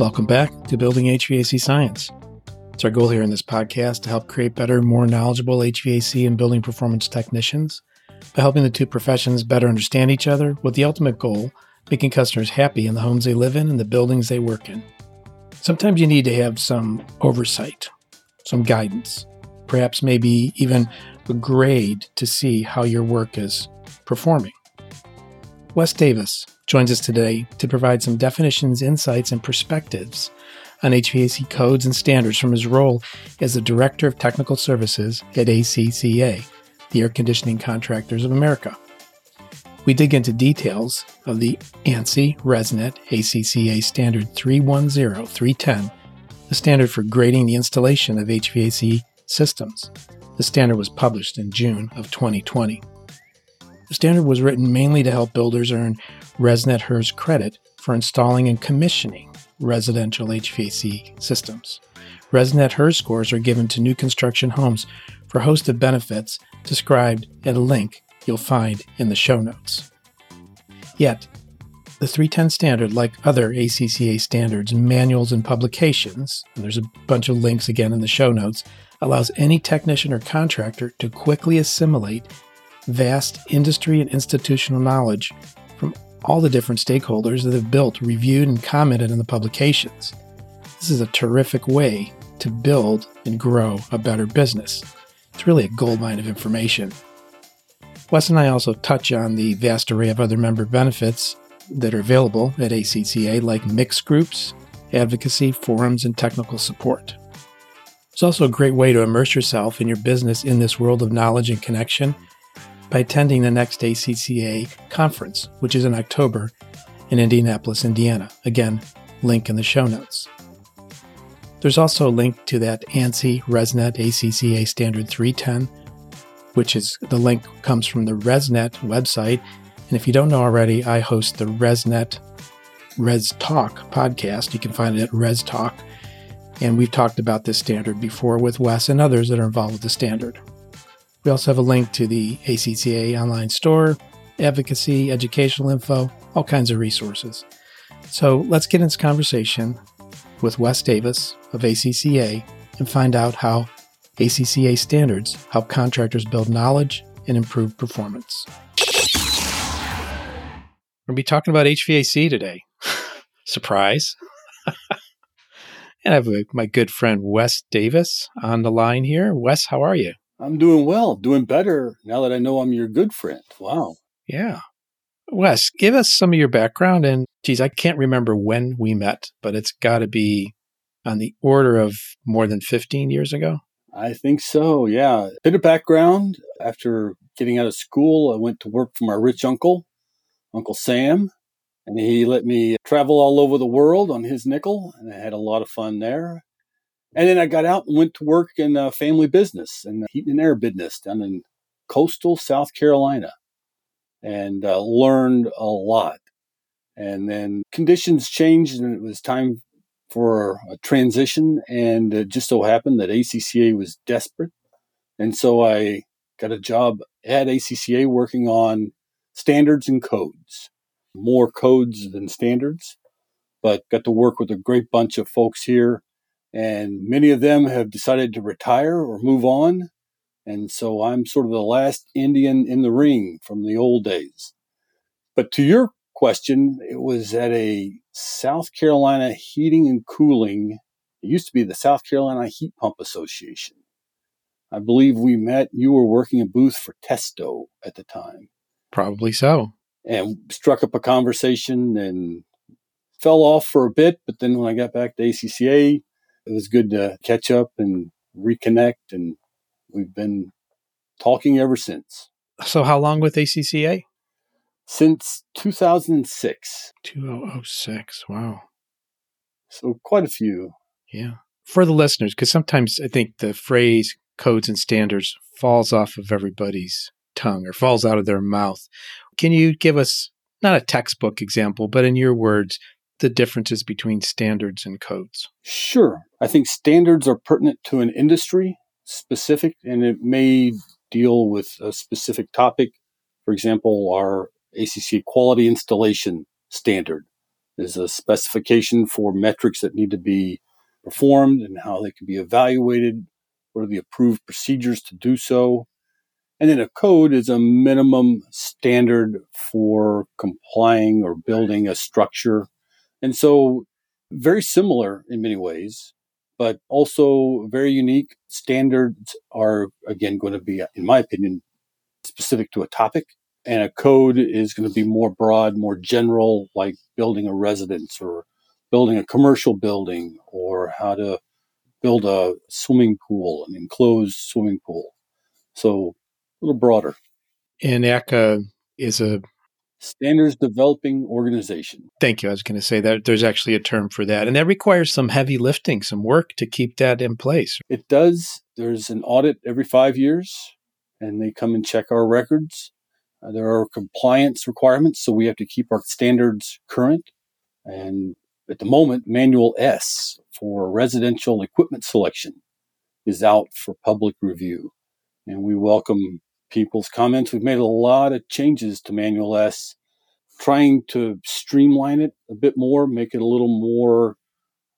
Welcome back to Building HVAC Science. It's our goal here in this podcast to help create better, more knowledgeable HVAC and building performance technicians by helping the two professions better understand each other with the ultimate goal making customers happy in the homes they live in and the buildings they work in. Sometimes you need to have some oversight, some guidance, perhaps maybe even a grade to see how your work is performing. Wes Davis joins us today to provide some definitions, insights, and perspectives on HVAC codes and standards from his role as the Director of Technical Services at ACCA, the Air Conditioning Contractors of America. We dig into details of the ANSI ResNet ACCA Standard 310 310, the standard for grading the installation of HVAC systems. The standard was published in June of 2020. The standard was written mainly to help builders earn ResNet HERS credit for installing and commissioning residential HVAC systems. ResNet HERS scores are given to new construction homes for a host of benefits described at a link you'll find in the show notes. Yet, the 310 standard, like other ACCA standards, manuals, and publications, and there's a bunch of links again in the show notes, allows any technician or contractor to quickly assimilate vast industry and institutional knowledge from all the different stakeholders that have built, reviewed, and commented on the publications. This is a terrific way to build and grow a better business. It's really a goldmine of information. Wes and I also touch on the vast array of other member benefits that are available at ACCA, like MIX groups, advocacy, forums, and technical support. It's also a great way to immerse yourself and your business in this world of knowledge and connection by attending the next ACCA conference, which is in October in Indianapolis, Indiana. Again, link in the show notes. There's also a link to that ANSI ResNet ACCA Standard 310 which is the link comes from the ResNet website. And if you don't know already, I host the ResNet Res Talk podcast. You can find it at Res Talk. And we've talked about this standard before with Wes and others that are involved with the standard. We also have a link to the ACCA online store, advocacy, educational info, all kinds of resources. So let's get into conversation with Wes Davis of ACCA and find out how ACCA standards help contractors build knowledge and improve performance. We're going to be talking about HVAC today. Surprise. and I have my good friend Wes Davis on the line here. Wes, how are you? I'm doing well, doing better now that I know I'm your good friend. Wow. Yeah. Wes, give us some of your background. And geez, I can't remember when we met, but it's got to be on the order of more than 15 years ago. I think so, yeah. Bit of background. After getting out of school, I went to work for my rich uncle, Uncle Sam, and he let me travel all over the world on his nickel, and I had a lot of fun there. And then I got out and went to work in a family business and heat and air business down in coastal South Carolina and uh, learned a lot. And then conditions changed and it was time for a transition, and it just so happened that ACCA was desperate. And so I got a job at ACCA working on standards and codes, more codes than standards, but got to work with a great bunch of folks here. And many of them have decided to retire or move on. And so I'm sort of the last Indian in the ring from the old days. But to your question, it was at a South Carolina Heating and Cooling. It used to be the South Carolina Heat Pump Association. I believe we met. You were working a booth for Testo at the time. Probably so. And struck up a conversation and fell off for a bit. But then when I got back to ACCA, it was good to catch up and reconnect. And we've been talking ever since. So, how long with ACCA? since 2006. 2006. Wow. So quite a few. Yeah. For the listeners, because sometimes I think the phrase codes and standards falls off of everybody's tongue or falls out of their mouth. Can you give us not a textbook example, but in your words, the differences between standards and codes? Sure. I think standards are pertinent to an industry specific and it may deal with a specific topic. For example, our ACC quality installation standard is a specification for metrics that need to be performed and how they can be evaluated. What are the approved procedures to do so? And then a code is a minimum standard for complying or building a structure. And so very similar in many ways, but also very unique. Standards are, again, going to be, in my opinion, specific to a topic. And a code is going to be more broad, more general, like building a residence or building a commercial building or how to build a swimming pool, an enclosed swimming pool. So a little broader. And ACCA is a standards developing organization. Thank you. I was going to say that there's actually a term for that. And that requires some heavy lifting, some work to keep that in place. It does. There's an audit every five years, and they come and check our records. Uh, there are compliance requirements, so we have to keep our standards current. And at the moment, Manual S for residential equipment selection is out for public review. And we welcome people's comments. We've made a lot of changes to Manual S, trying to streamline it a bit more, make it a little more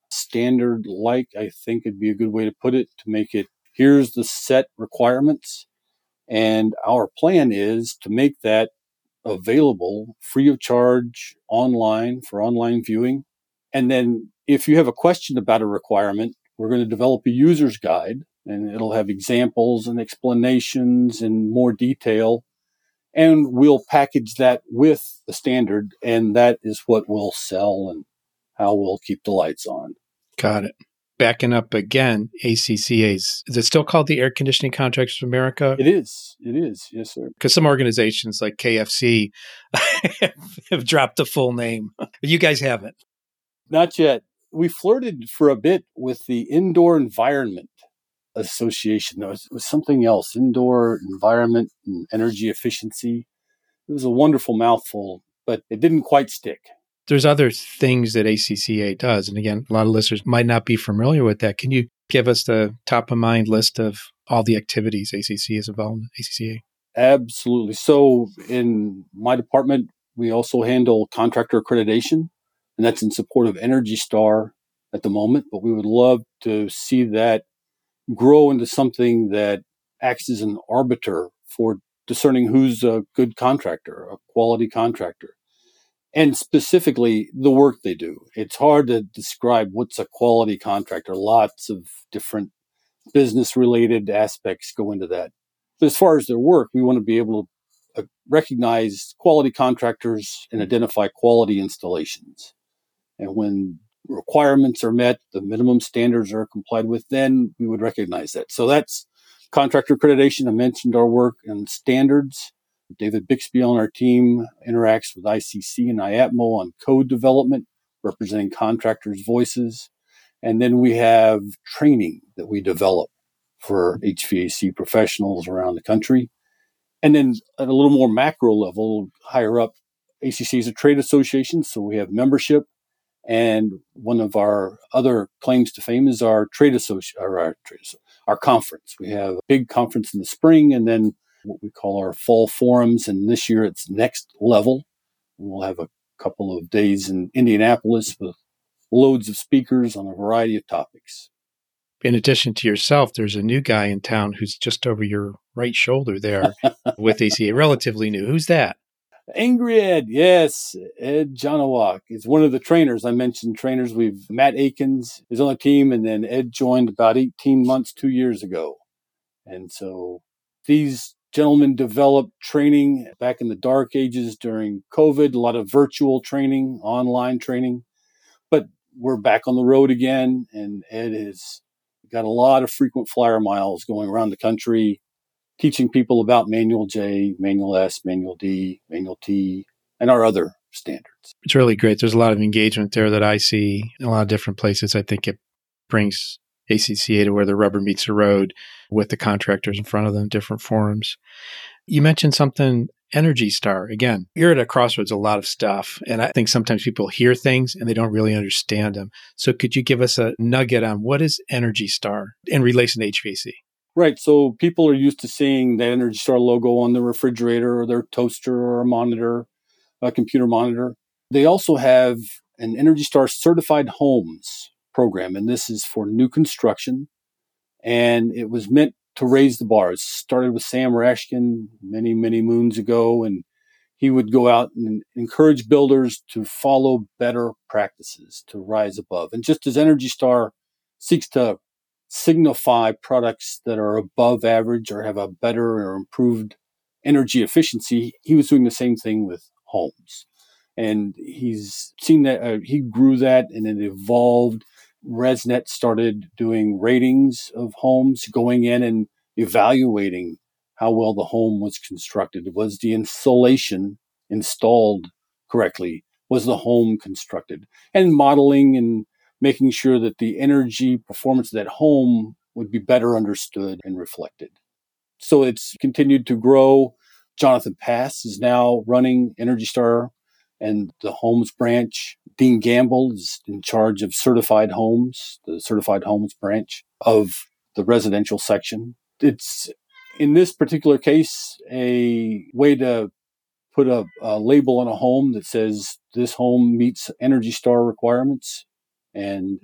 standard like, I think it'd be a good way to put it, to make it here's the set requirements. And our plan is to make that available free of charge online for online viewing. And then if you have a question about a requirement, we're going to develop a user's guide and it'll have examples and explanations and more detail. And we'll package that with the standard, and that is what we'll sell and how we'll keep the lights on. Got it. Backing up again, ACCA's is it still called the Air Conditioning Contractors of America? It is. It is. Yes, sir. Because some organizations like KFC have dropped the full name. You guys haven't. Not yet. We flirted for a bit with the indoor environment association. There was, was something else indoor environment and energy efficiency. It was a wonderful mouthful, but it didn't quite stick. There's other things that ACCA does. And again, a lot of listeners might not be familiar with that. Can you give us the top of mind list of all the activities ACC is involved in ACCA? Absolutely. So in my department, we also handle contractor accreditation, and that's in support of Energy Star at the moment. But we would love to see that grow into something that acts as an arbiter for discerning who's a good contractor, a quality contractor, and specifically the work they do. It's hard to describe what's a quality contractor. Lots of different business related aspects go into that. But as far as their work, we want to be able to uh, recognize quality contractors and identify quality installations. And when requirements are met, the minimum standards are complied with, then we would recognize that. So that's contractor accreditation. I mentioned our work and standards. David Bixby on our team interacts with ICC and IAPMO on code development, representing contractors' voices. And then we have training that we develop for HVAC professionals around the country. And then at a little more macro level, higher up, ACC is a trade association, so we have membership and one of our other claims to fame is our trade association, our, trade, our conference. We have a big conference in the spring and then what we call our fall forums. And this year it's next level. We'll have a couple of days in Indianapolis with loads of speakers on a variety of topics. In addition to yourself, there's a new guy in town who's just over your right shoulder there with ACA, relatively new. Who's that? Angry Ed, yes, Ed Janowiak is one of the trainers. I mentioned trainers. We've Matt Akins is on the team, and then Ed joined about 18 months, two years ago. And so these gentlemen developed training back in the dark ages during COVID, a lot of virtual training, online training. But we're back on the road again, and Ed has got a lot of frequent flyer miles going around the country teaching people about Manual J, Manual S, Manual D, Manual T, and our other standards. It's really great. There's a lot of engagement there that I see in a lot of different places. I think it brings ACCA to where the rubber meets the road with the contractors in front of them, different forums. You mentioned something Energy Star. Again, you're at a crossroads, a lot of stuff. And I think sometimes people hear things and they don't really understand them. So could you give us a nugget on what is Energy Star in relation to HVAC? Right. So people are used to seeing the Energy Star logo on the refrigerator or their toaster or a monitor, a computer monitor. They also have an Energy Star certified homes program, and this is for new construction. And it was meant to raise the bar. It started with Sam Rashkin many, many moons ago, and he would go out and encourage builders to follow better practices to rise above. And just as Energy Star seeks to signify products that are above average or have a better or improved energy efficiency, he was doing the same thing with homes. And he's seen that uh, he grew that and it evolved ResNet started doing ratings of homes, going in and evaluating how well the home was constructed. Was the insulation installed correctly? Was the home constructed? And modeling and making sure that the energy performance of that home would be better understood and reflected. So it's continued to grow. Jonathan Passe is now running Energy Star and the homes branch. Dean Gamble is in charge of certified homes, the certified homes branch of the residential section. It's in this particular case a way to put a, a label on a home that says this home meets Energy Star requirements and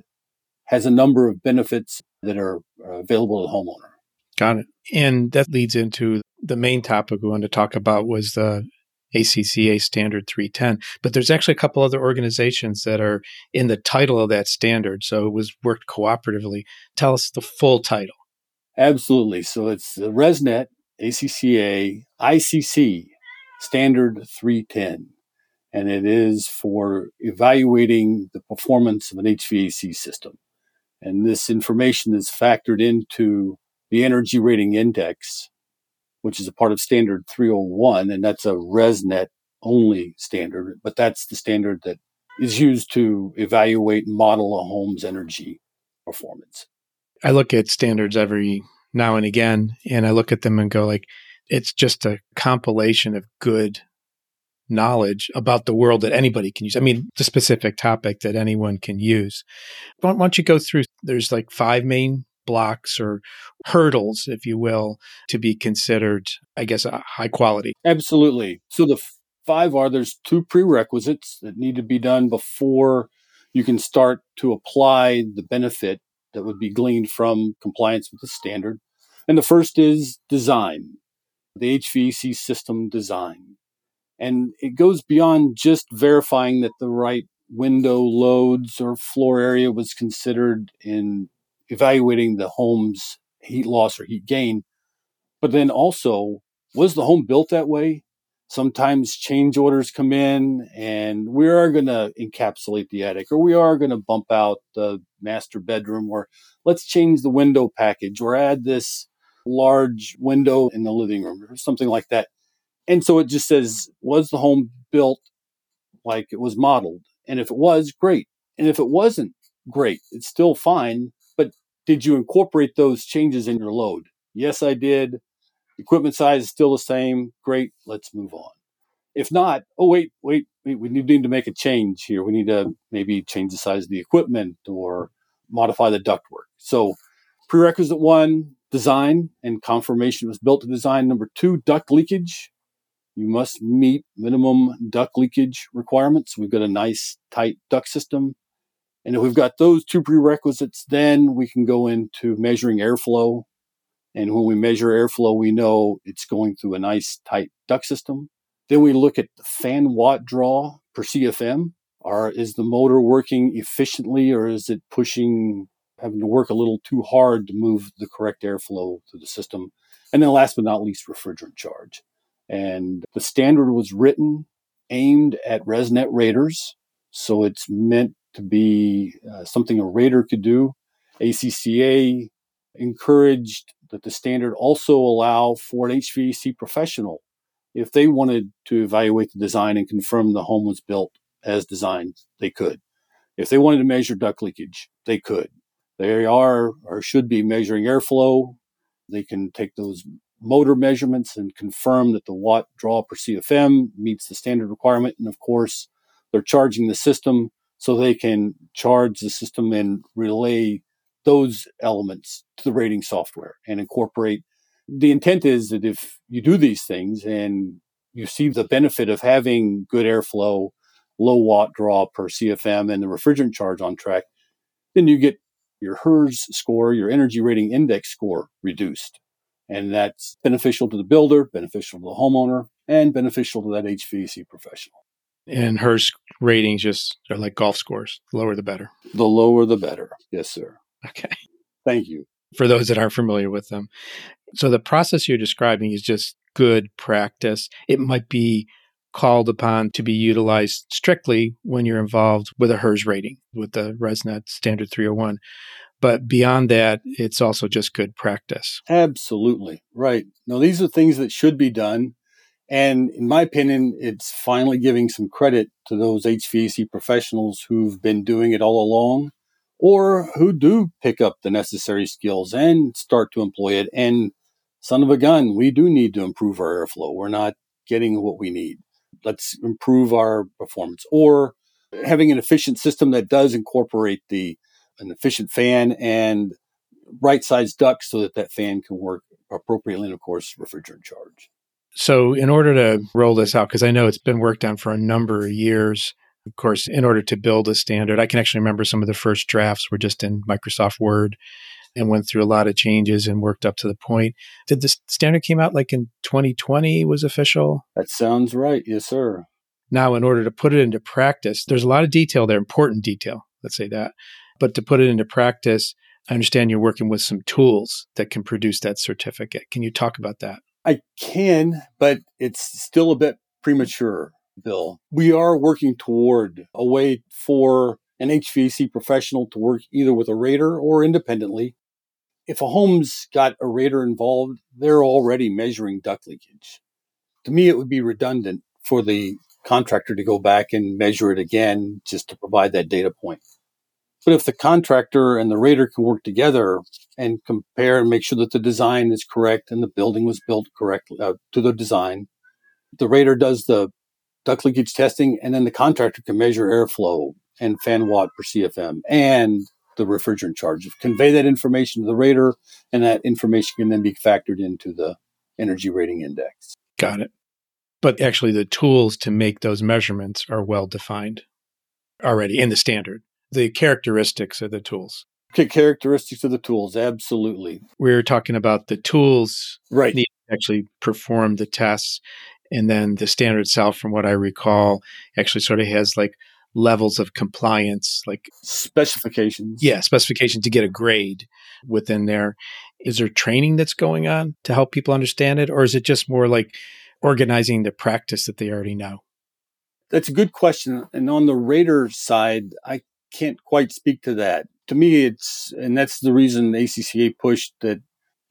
has a number of benefits that are available to the homeowner. Got it. And that leads into the main topic we wanted to talk about was the ACCA Standard 310. But there's actually a couple other organizations that are in the title of that standard. So it was worked cooperatively. Tell us the full title. Absolutely. So it's the ResNet, ACCA, ICC Standard 310. And it is for evaluating the performance of an HVAC system. And this information is factored into the Energy Rating Index which is a part of standard 301, and that's a ResNet only standard, but that's the standard that is used to evaluate and model a home's energy performance. I look at standards every now and again, and I look at them and go like, it's just a compilation of good knowledge about the world that anybody can use. I mean, the specific topic that anyone can use. Why don't you go through? There's like five main blocks or hurdles, if you will, to be considered, I guess, high quality? Absolutely. So the five are there's two prerequisites that need to be done before you can start to apply the benefit that would be gleaned from compliance with the standard. And the first is design, the HVAC system design. And it goes beyond just verifying that the right window loads or floor area was considered in evaluating the home's heat loss or heat gain, but then also was the home built that way? Sometimes change orders come in and we are going to encapsulate the attic or we are going to bump out the master bedroom or let's change the window package or add this large window in the living room or something like that. And so it just says, was the home built like it was modeled? And if it was, great. And if it wasn't, great. It's still fine But did you incorporate those changes in your load? Yes, I did. Equipment size is still the same. Great. Let's move on. If not, oh, wait, wait, wait, we need to make a change here. We need to maybe change the size of the equipment or modify the ductwork. So, prerequisite one, design and confirmation was built to design. Number two, duct leakage. You must meet minimum duct leakage requirements. We've got a nice tight duct system. And if we've got those two prerequisites, then we can go into measuring airflow. And when we measure airflow, we know it's going through a nice tight duct system. Then we look at the fan watt draw per CFM. Are, is the motor working efficiently or is it pushing, having to work a little too hard to move the correct airflow through the system? And then last but not least, refrigerant charge. And the standard was written aimed at ResNet raters. So it's meant to be uh, something a rater could do. ACCA encouraged that the standard also allow for an HVAC professional if they wanted to evaluate the design and confirm the home was built as designed, they could. If they wanted to measure duct leakage, they could. They are or should be measuring airflow. They can take those motor measurements and confirm that the watt draw per CFM meets the standard requirement. And of course, they're charging the system so they can charge the system and relay those elements to the rating software and incorporate. The intent is that if you do these things and you see the benefit of having good airflow, low watt draw per CFM and the refrigerant charge on track, then you get your HERS score, your energy rating index score reduced. And that's beneficial to the builder, beneficial to the homeowner, and beneficial to that HVAC professional. And HERS ratings just are like golf scores. The lower the better. The lower the better. Yes, sir. Okay. Thank you. For those that aren't familiar with them. So the process you're describing is just good practice. It might be called upon to be utilized strictly when you're involved with a HERS rating with the ResNet Standard 301. But beyond that, it's also just good practice. Absolutely. Right. Now, these are things that should be done. And in my opinion, it's finally giving some credit to those HVAC professionals who've been doing it all along or who do pick up the necessary skills and start to employ it. And son of a gun, we do need to improve our airflow. We're not getting what we need. Let's improve our performance or having an efficient system that does incorporate the an efficient fan and right sized duct so that that fan can work appropriately and of course refrigerant charge. So in order to roll this out because I know it's been worked on for a number of years of course in order to build a standard I can actually remember some of the first drafts were just in Microsoft Word and went through a lot of changes and worked up to the point. Did the standard came out like in 2020 was official? That sounds right. Yes, sir. Now, in order to put it into practice, there's a lot of detail there, important detail, let's say that. But to put it into practice, I understand you're working with some tools that can produce that certificate. Can you talk about that? I can, but it's still a bit premature, Bill. We are working toward a way for an HVAC professional to work either with a rater or independently if a home's got a rater involved, they're already measuring duct leakage. To me, it would be redundant for the contractor to go back and measure it again just to provide that data point. But if the contractor and the rater can work together and compare and make sure that the design is correct and the building was built correctly uh, to the design, the rater does the duct leakage testing and then the contractor can measure airflow and fan watt per CFM and the refrigerant charge. Convey that information to the rater, and that information can then be factored into the energy rating index. Got it. But actually, the tools to make those measurements are well defined already in the standard. The characteristics of the tools. Okay, characteristics of the tools, absolutely. We are talking about the tools right. need to actually perform the tests. And then the standard itself, from what I recall, actually sort of has like levels of compliance, like specifications. Yeah, specification to get a grade within there. Is there training that's going on to help people understand it, or is it just more like organizing the practice that they already know? That's a good question. And on the rater side, I can't quite speak to that. To me, it's, and that's the reason ACCA pushed that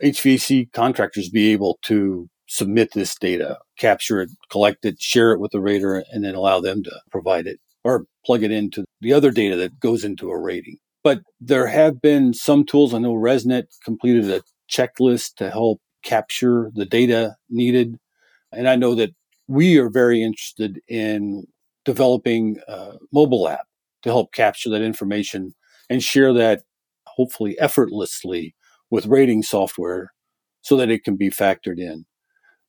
HVAC contractors be able to submit this data, capture it, collect it, share it with the rater, and then allow them to provide it or plug it into the other data that goes into a rating. But there have been some tools. I know ResNet completed a checklist to help capture the data needed. And I know that we are very interested in developing a mobile app to help capture that information and share that hopefully effortlessly with rating software so that it can be factored in.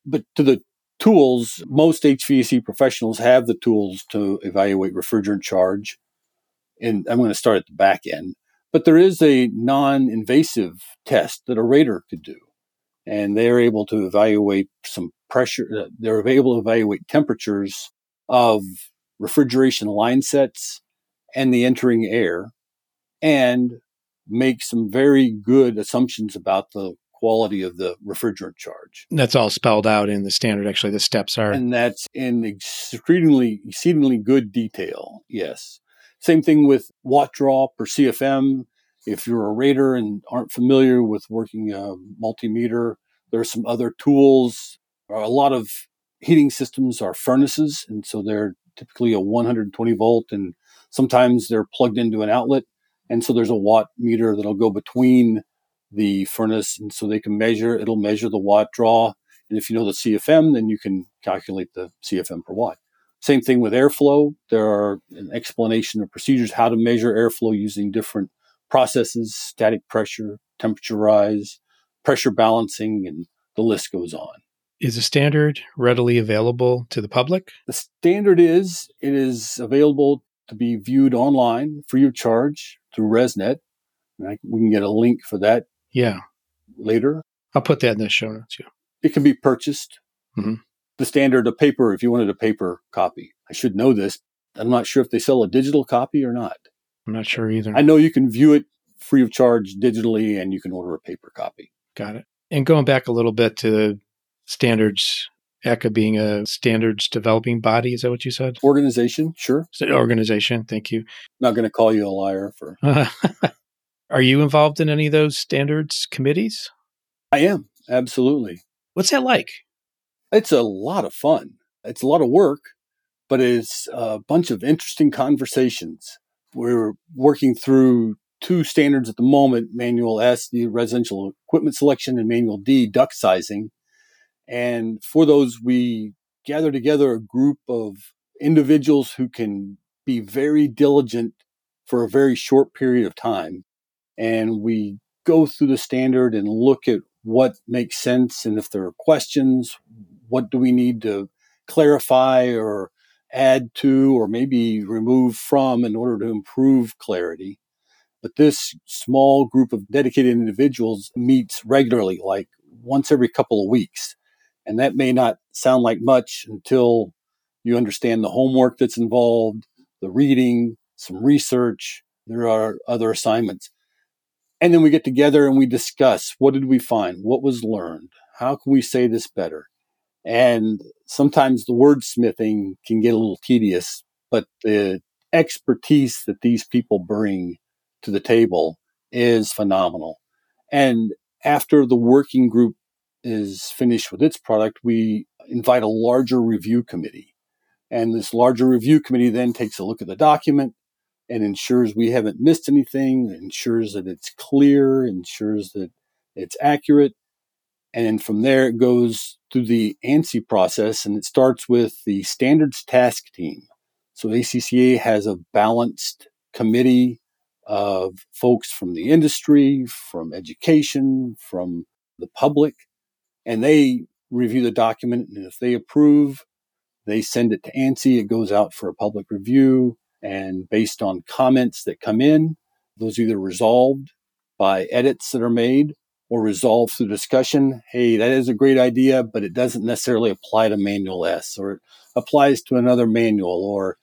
But to the tools, most HVAC professionals have the tools to evaluate refrigerant charge. And I'm going to start at the back end. But there is a non invasive test that a rater could do. And they're able to evaluate some pressure, uh, they're able to evaluate temperatures of refrigeration line sets and the entering air and make some very good assumptions about the quality of the refrigerant charge. That's all spelled out in the standard. Actually, the steps are. And that's in exceedingly, exceedingly good detail. Yes. Same thing with watt draw per CFM. If you're a rater and aren't familiar with working a multimeter, there are some other tools. A lot of heating systems are furnaces, and so they're typically a 120 volt, and sometimes they're plugged into an outlet. And so there's a watt meter that'll go between the furnace. And so they can measure, it'll measure the watt draw. And if you know the CFM, then you can calculate the CFM per watt. Same thing with airflow. There are an explanation of procedures how to measure airflow using different processes, static pressure, temperature rise, pressure balancing, and the list goes on. Is the standard readily available to the public? The standard is it is available to be viewed online free of charge through ResNet. I, we can get a link for that. Yeah. Later. I'll put that in the show notes. Yeah. It can be purchased. Mm-hmm. The standard of paper, if you wanted a paper copy. I should know this. I'm not sure if they sell a digital copy or not. I'm not sure either. I know you can view it free of charge digitally and you can order a paper copy. Got it. And going back a little bit to standards, ACCA being a standards developing body, is that what you said? Organization, sure. Organization, thank you. Not going to call you a liar for. Are you involved in any of those standards committees? I am, absolutely. What's that like? It's a lot of fun. It's a lot of work, but it's a bunch of interesting conversations. We're working through two standards at the moment Manual S, the residential equipment selection, and Manual D, duct sizing. And for those, we gather together a group of individuals who can be very diligent for a very short period of time. And we go through the standard and look at what makes sense. And if there are questions, what do we need to clarify or add to, or maybe remove from in order to improve clarity. But this small group of dedicated individuals meets regularly, like once every couple of weeks. And that may not sound like much until you understand the homework that's involved, the reading, some research. There are other assignments. And then we get together and we discuss what did we find? What was learned? How can we say this better? And sometimes the wordsmithing can get a little tedious, but the expertise that these people bring to the table is phenomenal. And after the working group is finished with its product, we invite a larger review committee. And this larger review committee then takes a look at the document and ensures we haven't missed anything, ensures that it's clear, ensures that it's accurate. And then from there, it goes through the ANSI process and it starts with the standards task team. So ACCA has a balanced committee of folks from the industry, from education, from the public, and they review the document. And if they approve, they send it to ANSI. It goes out for a public review. And based on comments that come in, those either resolved by edits that are made or resolved through discussion. Hey, that is a great idea, but it doesn't necessarily apply to Manual S, or it applies to another manual, or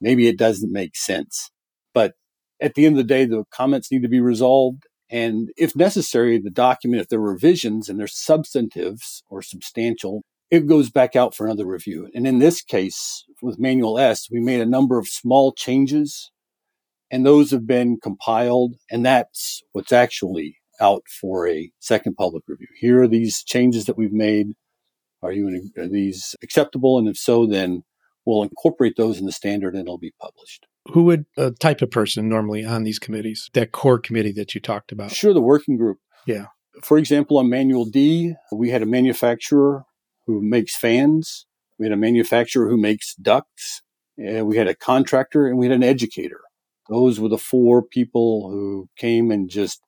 maybe it doesn't make sense. But at the end of the day, the comments need to be resolved. And if necessary, the document, if there are revisions and they're substantives or substantial, it goes back out for another review. And in this case, with Manual S, we made a number of small changes and those have been compiled. And that's what's actually out for a second public review. Here are these changes that we've made. Are you are these acceptable? And if so, then we'll incorporate those in the standard and it'll be published. Who would a type of person normally on these committees? That core committee that you talked about. Sure, the working group. Yeah. For example, on Manual D, we had a manufacturer who makes fans. We had a manufacturer who makes ducts. And we had a contractor and we had an educator. Those were the four people who came and just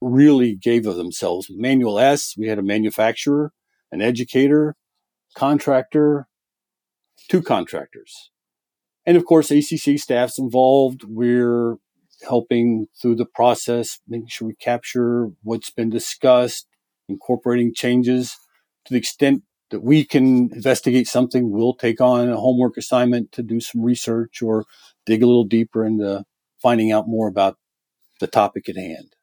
really gave of themselves. With Manual S, we had a manufacturer, an educator, contractor, two contractors. And of course, ACC staff's involved. We're helping through the process, making sure we capture what's been discussed, incorporating changes to the extent that we can investigate something. We'll take on a homework assignment to do some research or dig a little deeper into finding out more about the topic at hand.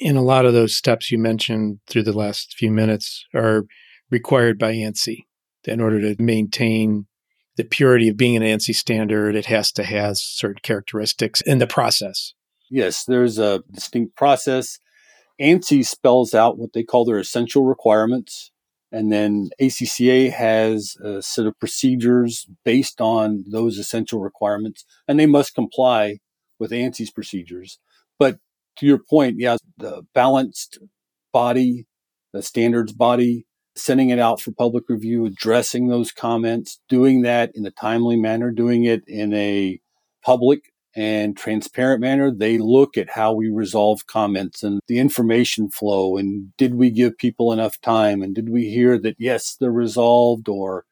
And a lot of those steps you mentioned through the last few minutes are required by ANSI. In order to maintain the purity of being an ANSI standard, it has to have certain characteristics in the process. Yes, there's a distinct process. ANSI spells out what they call their essential requirements. And then ACCA has a set of procedures based on those essential requirements, and they must comply with ANSI's procedures. But to your point, yeah, the balanced body, the standards body, sending it out for public review, addressing those comments, doing that in a timely manner, doing it in a public and transparent manner. They look at how we resolve comments and the information flow and did we give people enough time and did we hear that yes, they're resolved or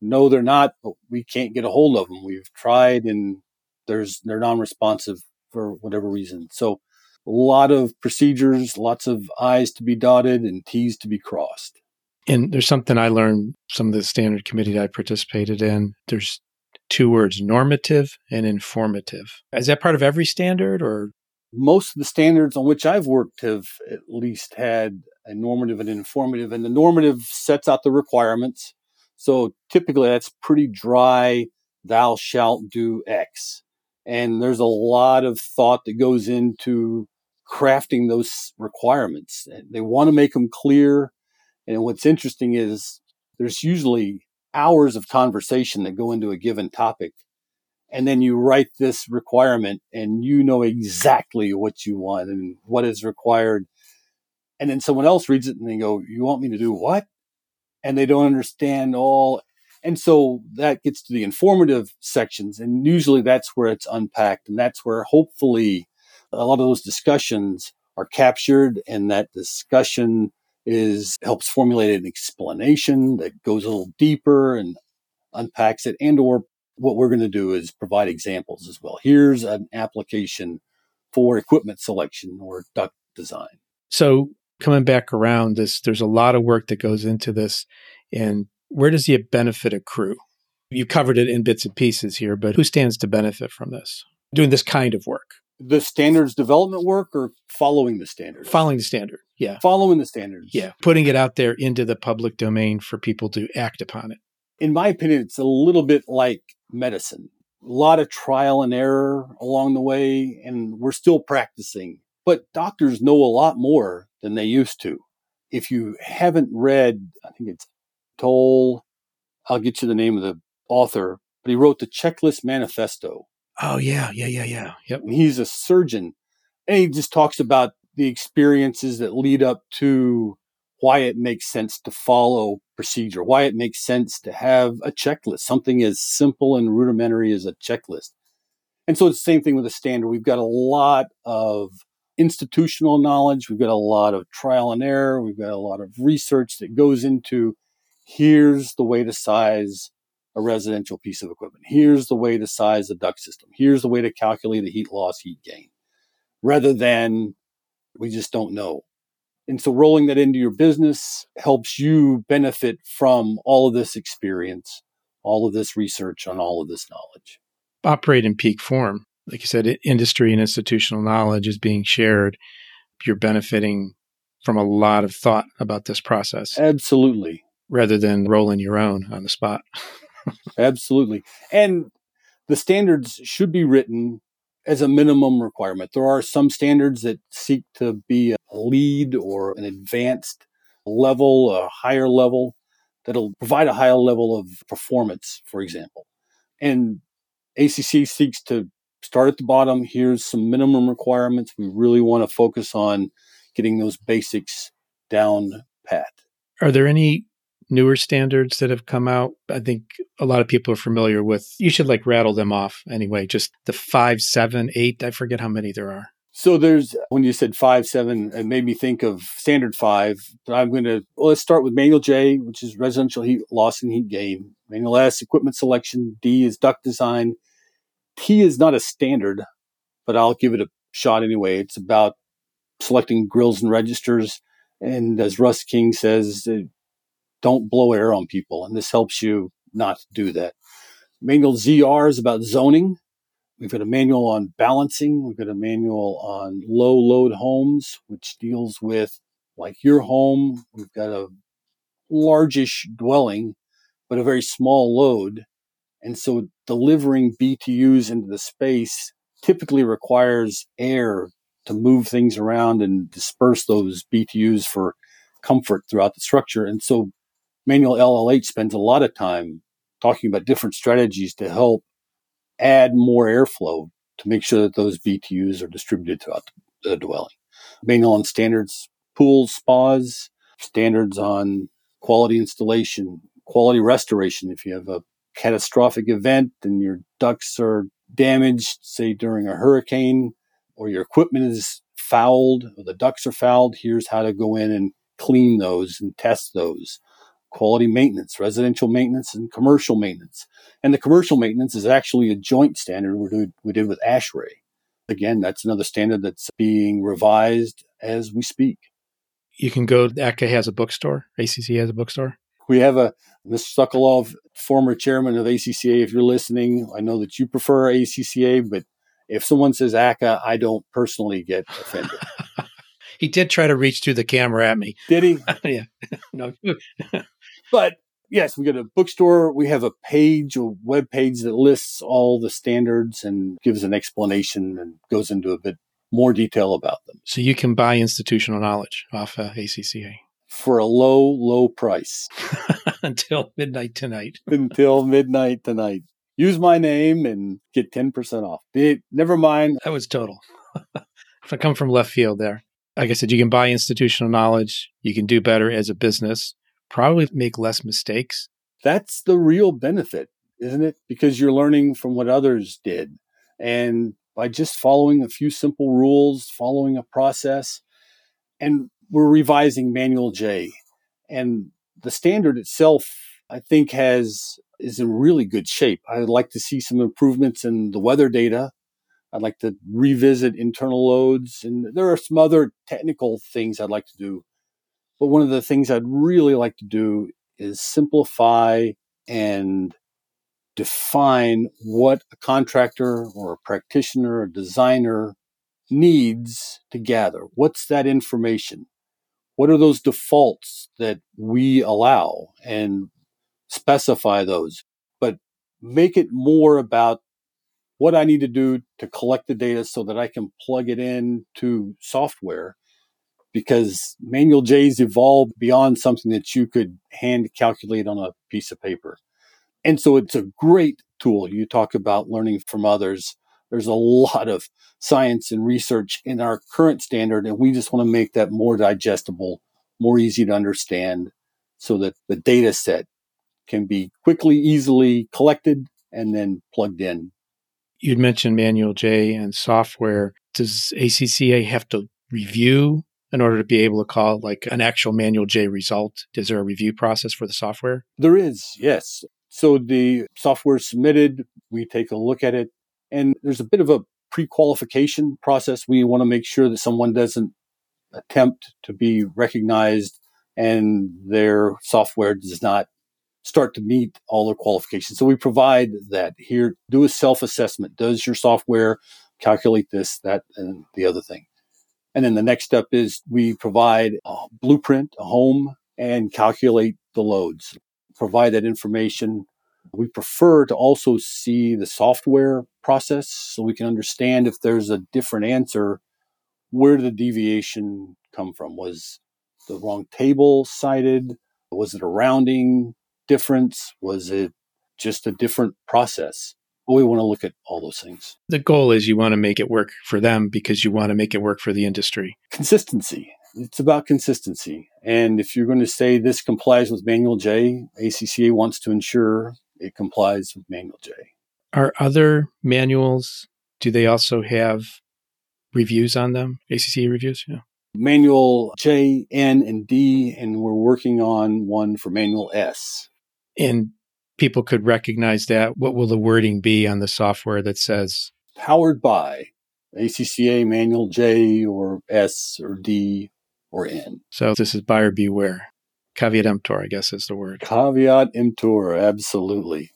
no, they're not, but we can't get a hold of them. We've tried and there's they're non-responsive for whatever reason. So a lot of procedures, lots of I's to be dotted and T's to be crossed. And there's something I learned some of the standard committee I participated in. There's two words, normative and informative. Is that part of every standard or? Most of the standards on which I've worked have at least had a normative and informative, and the normative sets out the requirements. So typically that's pretty dry, thou shalt do X. And there's a lot of thought that goes into crafting those requirements. They want to make them clear. And what's interesting is there's usually hours of conversation that go into a given topic. And then you write this requirement and you know exactly what you want and what is required. And then someone else reads it and they go, You want me to do what? And they don't understand all. And so that gets to the informative sections. And usually that's where it's unpacked. And that's where hopefully a lot of those discussions are captured and that discussion is helps formulate an explanation that goes a little deeper and unpacks it and or what we're going to do is provide examples as well. Here's an application for equipment selection or duct design. So coming back around this there's a lot of work that goes into this and where does the benefit accrue? You covered it in bits and pieces here but who stands to benefit from this doing this kind of work the standards development work or following the standards? Following the standard, yeah. Following the standards. Yeah. Putting it out there into the public domain for people to act upon it. In my opinion, it's a little bit like medicine. A lot of trial and error along the way, and we're still practicing. But doctors know a lot more than they used to. If you haven't read, I think it's Toll, I'll get you the name of the author, but he wrote the Checklist Manifesto Oh yeah, yeah, yeah, yeah. Yep. He's a surgeon, and he just talks about the experiences that lead up to why it makes sense to follow procedure, why it makes sense to have a checklist, something as simple and rudimentary as a checklist. And so it's the same thing with a standard. We've got a lot of institutional knowledge. We've got a lot of trial and error. We've got a lot of research that goes into here's the way to size a residential piece of equipment. Here's the way to size the duct system. Here's the way to calculate the heat loss, heat gain, rather than we just don't know. And so rolling that into your business helps you benefit from all of this experience, all of this research on all of this knowledge. Operate in peak form. Like you said, industry and institutional knowledge is being shared. You're benefiting from a lot of thought about this process. Absolutely. Rather than rolling your own on the spot. Absolutely. And the standards should be written as a minimum requirement. There are some standards that seek to be a lead or an advanced level, a higher level that'll provide a higher level of performance, for example. And ACC seeks to start at the bottom. Here's some minimum requirements. We really want to focus on getting those basics down pat. Are there any newer standards that have come out. I think a lot of people are familiar with. You should like rattle them off anyway. Just the five, seven, eight. I forget how many there are. So there's when you said five, seven, it made me think of standard five. I'm going to well, let's start with manual J, which is residential heat loss and heat gain. Manual S, equipment selection. D is duct design. T is not a standard, but I'll give it a shot anyway. It's about selecting grills and registers. And as Rashkin says, don't blow air on people. And this helps you not do that. Manual ZR is about zoning. We've got a manual on balancing. We've got a manual on low load homes, which deals with like your home. We've got a largish dwelling, but a very small load. And so delivering BTUs into the space typically requires air to move things around and disperse those BTUs for comfort throughout the structure. And so Manual LLH spends a lot of time talking about different strategies to help add more airflow to make sure that those BTUs are distributed throughout the dwelling. Manual on standards, pools, spas, standards on quality installation, quality restoration. If you have a catastrophic event and your ducts are damaged, say during a hurricane, or your equipment is fouled, or the ducts are fouled, here's how to go in and clean those and test those. Quality maintenance, residential maintenance, and commercial maintenance. And the commercial maintenance is actually a joint standard we did, we did with ASHRAE. Again, that's another standard that's being revised as we speak. You can go, ACCA has a bookstore, ACC has a bookstore. We have a Mr. Sokolov, former chairman of ACCA. If you're listening, I know that you prefer ACCA, but if someone says ACCA, I don't personally get offended. he did try to reach through the camera at me. Did he? yeah. no. But yes, we got a bookstore. We have a page, a web page that lists all the standards and gives an explanation and goes into a bit more detail about them. So you can buy institutional knowledge off uh, ACCA for a low, low price until midnight tonight. until midnight tonight. Use my name and get 10% off. It, never mind. That was total. if I come from left field there, like I said, you can buy institutional knowledge. You can do better as a business, probably make less mistakes. That's the real benefit, isn't it? Because you're learning from what others did. And by just following a few simple rules, following a process, and we're revising Manual J. And the standard itself, I think, has is in really good shape. I'd like to see some improvements in the weather data. I'd like to revisit internal loads, and there are some other technical things I'd like to do. But one of the things I'd really like to do is simplify and define what a contractor or a practitioner, a designer needs to gather. What's that information? What are those defaults that we allow and specify those? But make it more about what I need to do to collect the data so that I can plug it in to software because manual J's evolved beyond something that you could hand calculate on a piece of paper. And so it's a great tool. You talk about learning from others. There's a lot of science and research in our current standard, and we just want to make that more digestible, more easy to understand so that the data set can be quickly, easily collected and then plugged in. You'd mentioned Manual J and software. Does ACCA have to review in order to be able to call like an actual Manual J result? Is there a review process for the software? There is, yes. So the software is submitted, we take a look at it, and there's a bit of a pre qualification process. We want to make sure that someone doesn't attempt to be recognized and their software does not start to meet all the qualifications. So we provide that here, do a self assessment. Does your software calculate this, that, and the other thing? And then the next step is we provide a blueprint, a home, and calculate the loads provide that information. We prefer to also see the software process so we can understand if there's a different answer, where did the deviation come from? Was the wrong table cited? Was it a rounding difference? Was it just a different process? We want to look at all those things. The goal is you want to make it work for them because you want to make it work for the industry. Consistency it's about consistency. And if you're going to say this complies with Manual J, ACCA wants to ensure it complies with Manual J. Are other manuals, do they also have reviews on them? ACCA reviews? Yeah. Manual J, N, and D, and we're working on one for Manual S. And people could recognize that. What will the wording be on the software that says? Powered by ACCA Manual J or S or D or N? So this is buyer beware. Caveat emptor, I guess is the word. Caveat emptor, absolutely.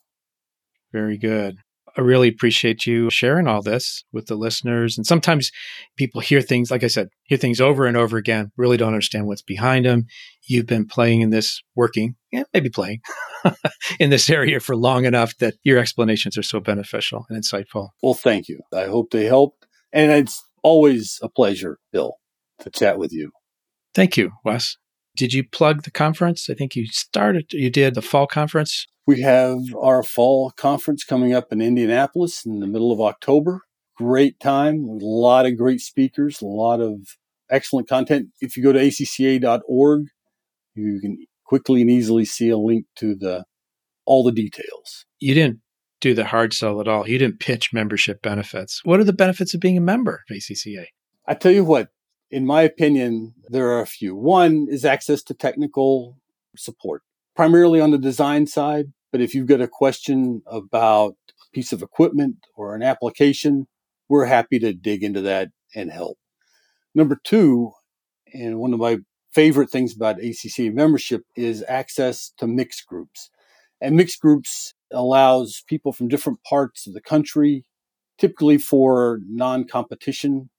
Very good. I really appreciate you sharing all this with the listeners. And sometimes people hear things, like I said, hear things over and over again, really don't understand what's behind them. You've been playing in this, working, yeah, maybe playing in this area for long enough that your explanations are so beneficial and insightful. Well, thank you. I hope they helped. And it's always a pleasure, Bill, to chat with you. Thank you, Wes. Did you plug the conference? I think you started, you did the fall conference. We have our fall conference coming up in Indianapolis in the middle of October. Great time, a lot of great speakers, a lot of excellent content. If you go to acca.org, you can quickly and easily see a link to the all the details. You didn't do the hard sell at all. You didn't pitch membership benefits. What are the benefits of being a member of ACCA? I tell you what, in my opinion, there are a few. One is access to technical support, primarily on the design side. But if you've got a question about a piece of equipment or an application, we're happy to dig into that and help. Number two, and one of my favorite things about ACCA membership is access to MIX groups. And MIX groups allows people from different parts of the country, typically for non-competition,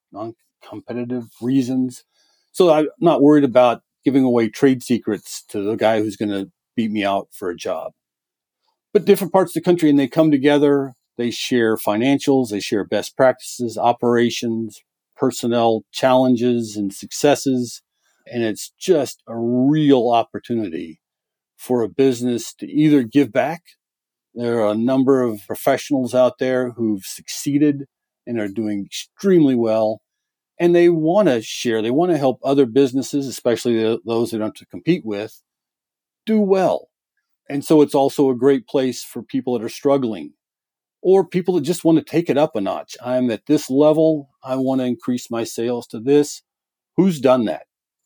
non-competitive reasons. So I'm not worried about giving away trade secrets to the guy who's going to beat me out for a job. But different parts of the country and they come together, they share financials, they share best practices, operations, personnel challenges and successes. And it's just a real opportunity for a business to either give back. There are a number of professionals out there who've succeeded and are doing extremely well. And they want to share, they want to help other businesses, especially those they don't to compete with, do well. And so it's also a great place for people that are struggling or people that just want to take it up a notch. I'm at this level. I want to increase my sales to this. Who's done that?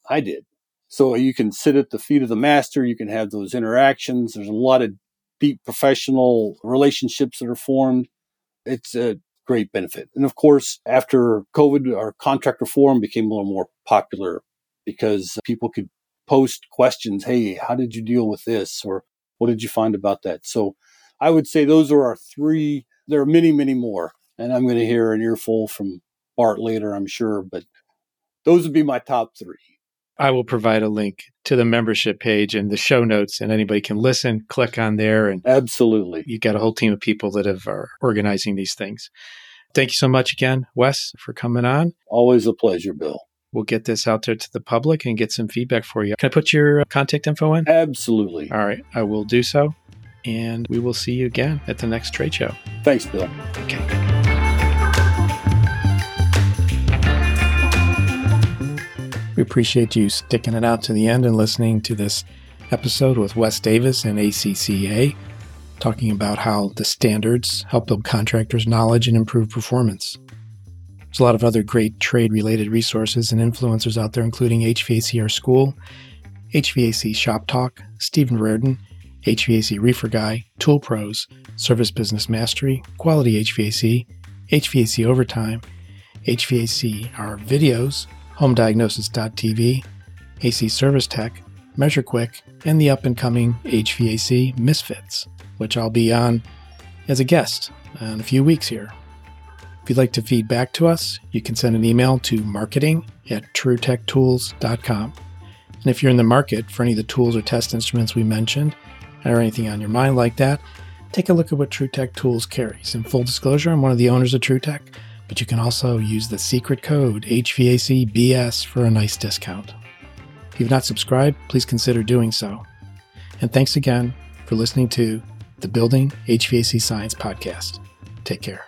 I did. So you can sit at the feet of the master. You can have those interactions. There's a lot of deep professional relationships that are formed. It's a great benefit. And of course, after COVID, our contractor forum became a little more popular because people could post questions. Hey, how did you deal with this? Or what did you find about that? So I would say those are our three. There are many, many more. And I'm going to hear an earful from Bart later, I'm sure. But those would be my top three. I will provide a link to the membership page and the show notes, and anybody can listen, click on there. And absolutely. you've got a whole team of people that have, are organizing these things. Thank you so much again, Wes, for coming on. Always a pleasure, Bill. We'll get this out there to the public and get some feedback for you. Can I put your uh, contact info in? Absolutely. All right. I will do so and we will see you again at the next trade show. Thanks, Bill. Okay. We appreciate you sticking it out to the end and listening to this episode with Wes Davis and ACCA, talking about how the standards help build contractors' knowledge and improve performance. There's a lot of other great trade related resources and influencers out there, including HVACR School, HVAC Shop Talk, Stephen Reardon, HVAC Reefer Guy, Tool Pros, Service Business Mastery, Quality HVAC, HVAC Overtime, HVACR Videos, HomeDiagnosis.tv, AC Service Tech, Measure Quick, and the up and coming HVAC Misfits, which I'll be on as a guest in a few weeks here. If you'd like to feed back to us, you can send an email to marketing at truetechtools.com. And if you're in the market for any of the tools or test instruments we mentioned, or anything on your mind like that, take a look at what TrueTech Tools carries. In full disclosure, I'm one of the owners of TrueTech, but you can also use the secret code HVACBS for a nice discount. If you've not subscribed, please consider doing so. And thanks again for listening to the Building HVAC Science Podcast. Take care.